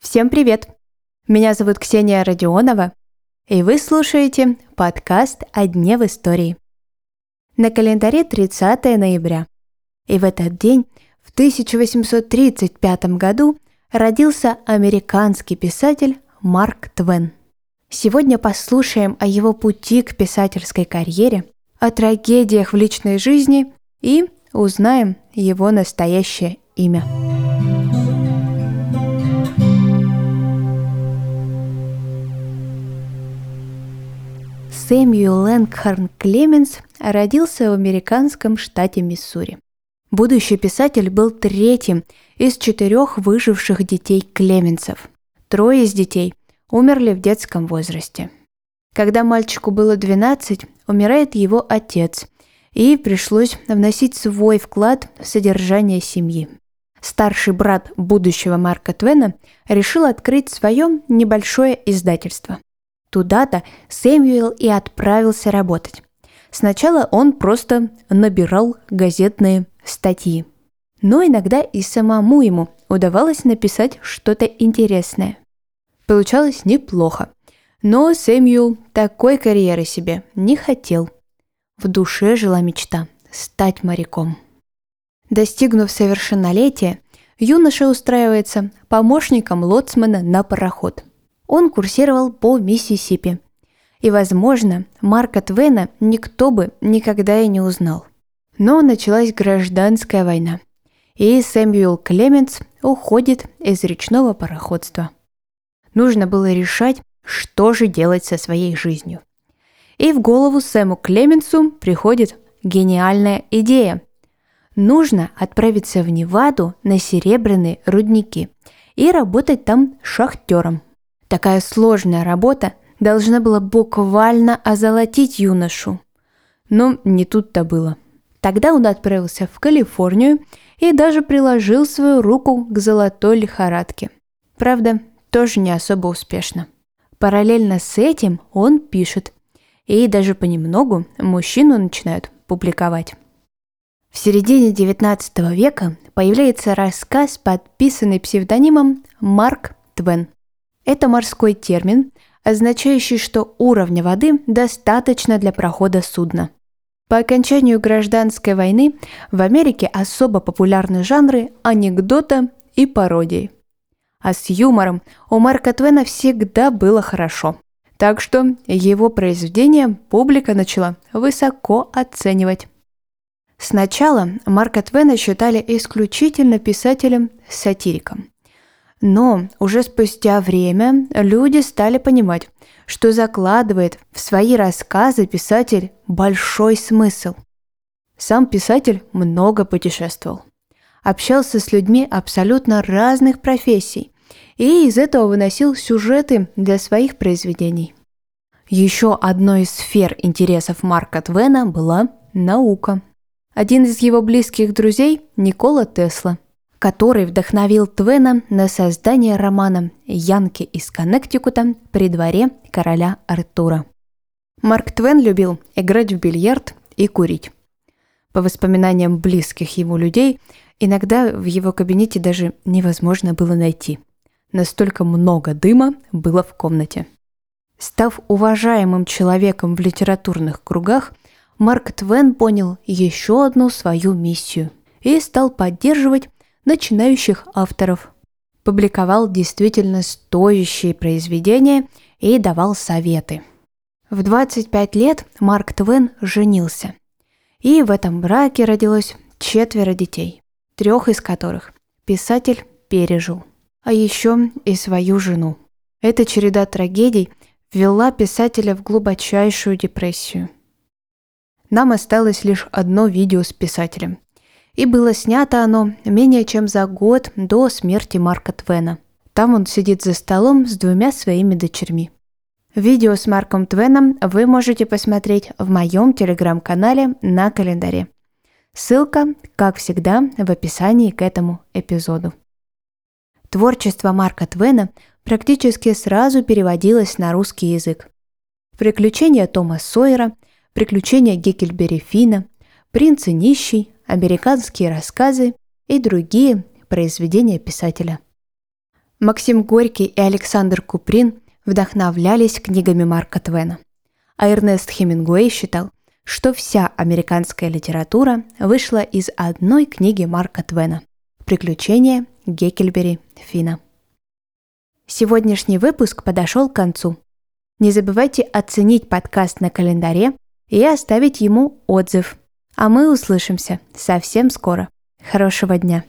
Всем привет! Меня зовут Ксения Родионова, и вы слушаете подкаст «О дне в истории». На календаре 30 ноября, и в этот день, в 1835 году, родился американский писатель Марк Твен. Сегодня послушаем о его пути к писательской карьере, о трагедиях в личной жизни и узнаем его настоящее имя. Сэмюэл Лэнгхарн Клеменс родился в американском штате Миссури. Будущий писатель был третьим из четырех выживших детей Клеменсов. Трое из детей умерли в детском возрасте. Когда мальчику было 12, умирает его отец, и пришлось вносить свой вклад в содержание семьи. Старший брат будущего Марка Твена решил открыть свое небольшое издательство. Туда-то Сэмюэл и отправился работать. Сначала он просто набирал газетные статьи. Но иногда и самому ему удавалось написать что-то интересное. Получалось неплохо. Но Сэмюэл такой карьеры себе не хотел. В душе жила мечта – стать моряком. Достигнув совершеннолетия, юноша устраивается помощником лоцмана на пароход. Он курсировал по Миссисипи. И, возможно, Марка Твена никто бы никогда и не узнал. Но началась гражданская война, и Сэмюэл Клеменс уходит из речного пароходства. Нужно было решать, что же делать со своей жизнью – и в голову Сэму Клеменсу приходит гениальная идея. Нужно отправиться в Неваду на серебряные рудники и работать там шахтером. Такая сложная работа должна была буквально озолотить юношу. Но не тут-то было. Тогда он отправился в Калифорнию и даже приложил свою руку к золотой лихорадке. Правда, тоже не особо успешно. Параллельно с этим он пишет и даже понемногу мужчину начинают публиковать. В середине XIX века появляется рассказ, подписанный псевдонимом Марк Твен. Это морской термин, означающий, что уровня воды достаточно для прохода судна. По окончанию гражданской войны в Америке особо популярны жанры анекдота и пародии. А с юмором у Марка Твена всегда было хорошо. Так что его произведение публика начала высоко оценивать. Сначала Марка Твена считали исключительно писателем-сатириком. Но уже спустя время люди стали понимать, что закладывает в свои рассказы писатель большой смысл. Сам писатель много путешествовал. Общался с людьми абсолютно разных профессий, и из этого выносил сюжеты для своих произведений. Еще одной из сфер интересов Марка Твена была наука. Один из его близких друзей – Никола Тесла, который вдохновил Твена на создание романа «Янки из Коннектикута при дворе короля Артура». Марк Твен любил играть в бильярд и курить. По воспоминаниям близких ему людей, иногда в его кабинете даже невозможно было найти – Настолько много дыма было в комнате. Став уважаемым человеком в литературных кругах, Марк Твен понял еще одну свою миссию и стал поддерживать начинающих авторов. Публиковал действительно стоящие произведения и давал советы. В 25 лет Марк Твен женился. И в этом браке родилось четверо детей, трех из которых писатель пережил а еще и свою жену. Эта череда трагедий ввела писателя в глубочайшую депрессию. Нам осталось лишь одно видео с писателем. И было снято оно менее чем за год до смерти Марка Твена. Там он сидит за столом с двумя своими дочерьми. Видео с Марком Твеном вы можете посмотреть в моем телеграм-канале на календаре. Ссылка, как всегда, в описании к этому эпизоду. Творчество Марка Твена практически сразу переводилось на русский язык. Приключения Тома Сойера, приключения Геккельбери Фина, принц и нищий, американские рассказы и другие произведения писателя. Максим Горький и Александр Куприн вдохновлялись книгами Марка Твена. А Эрнест Хемингуэй считал, что вся американская литература вышла из одной книги Марка Твена «Приключения Геккельбери Фина». Сегодняшний выпуск подошел к концу. Не забывайте оценить подкаст на календаре и оставить ему отзыв. А мы услышимся совсем скоро. Хорошего дня!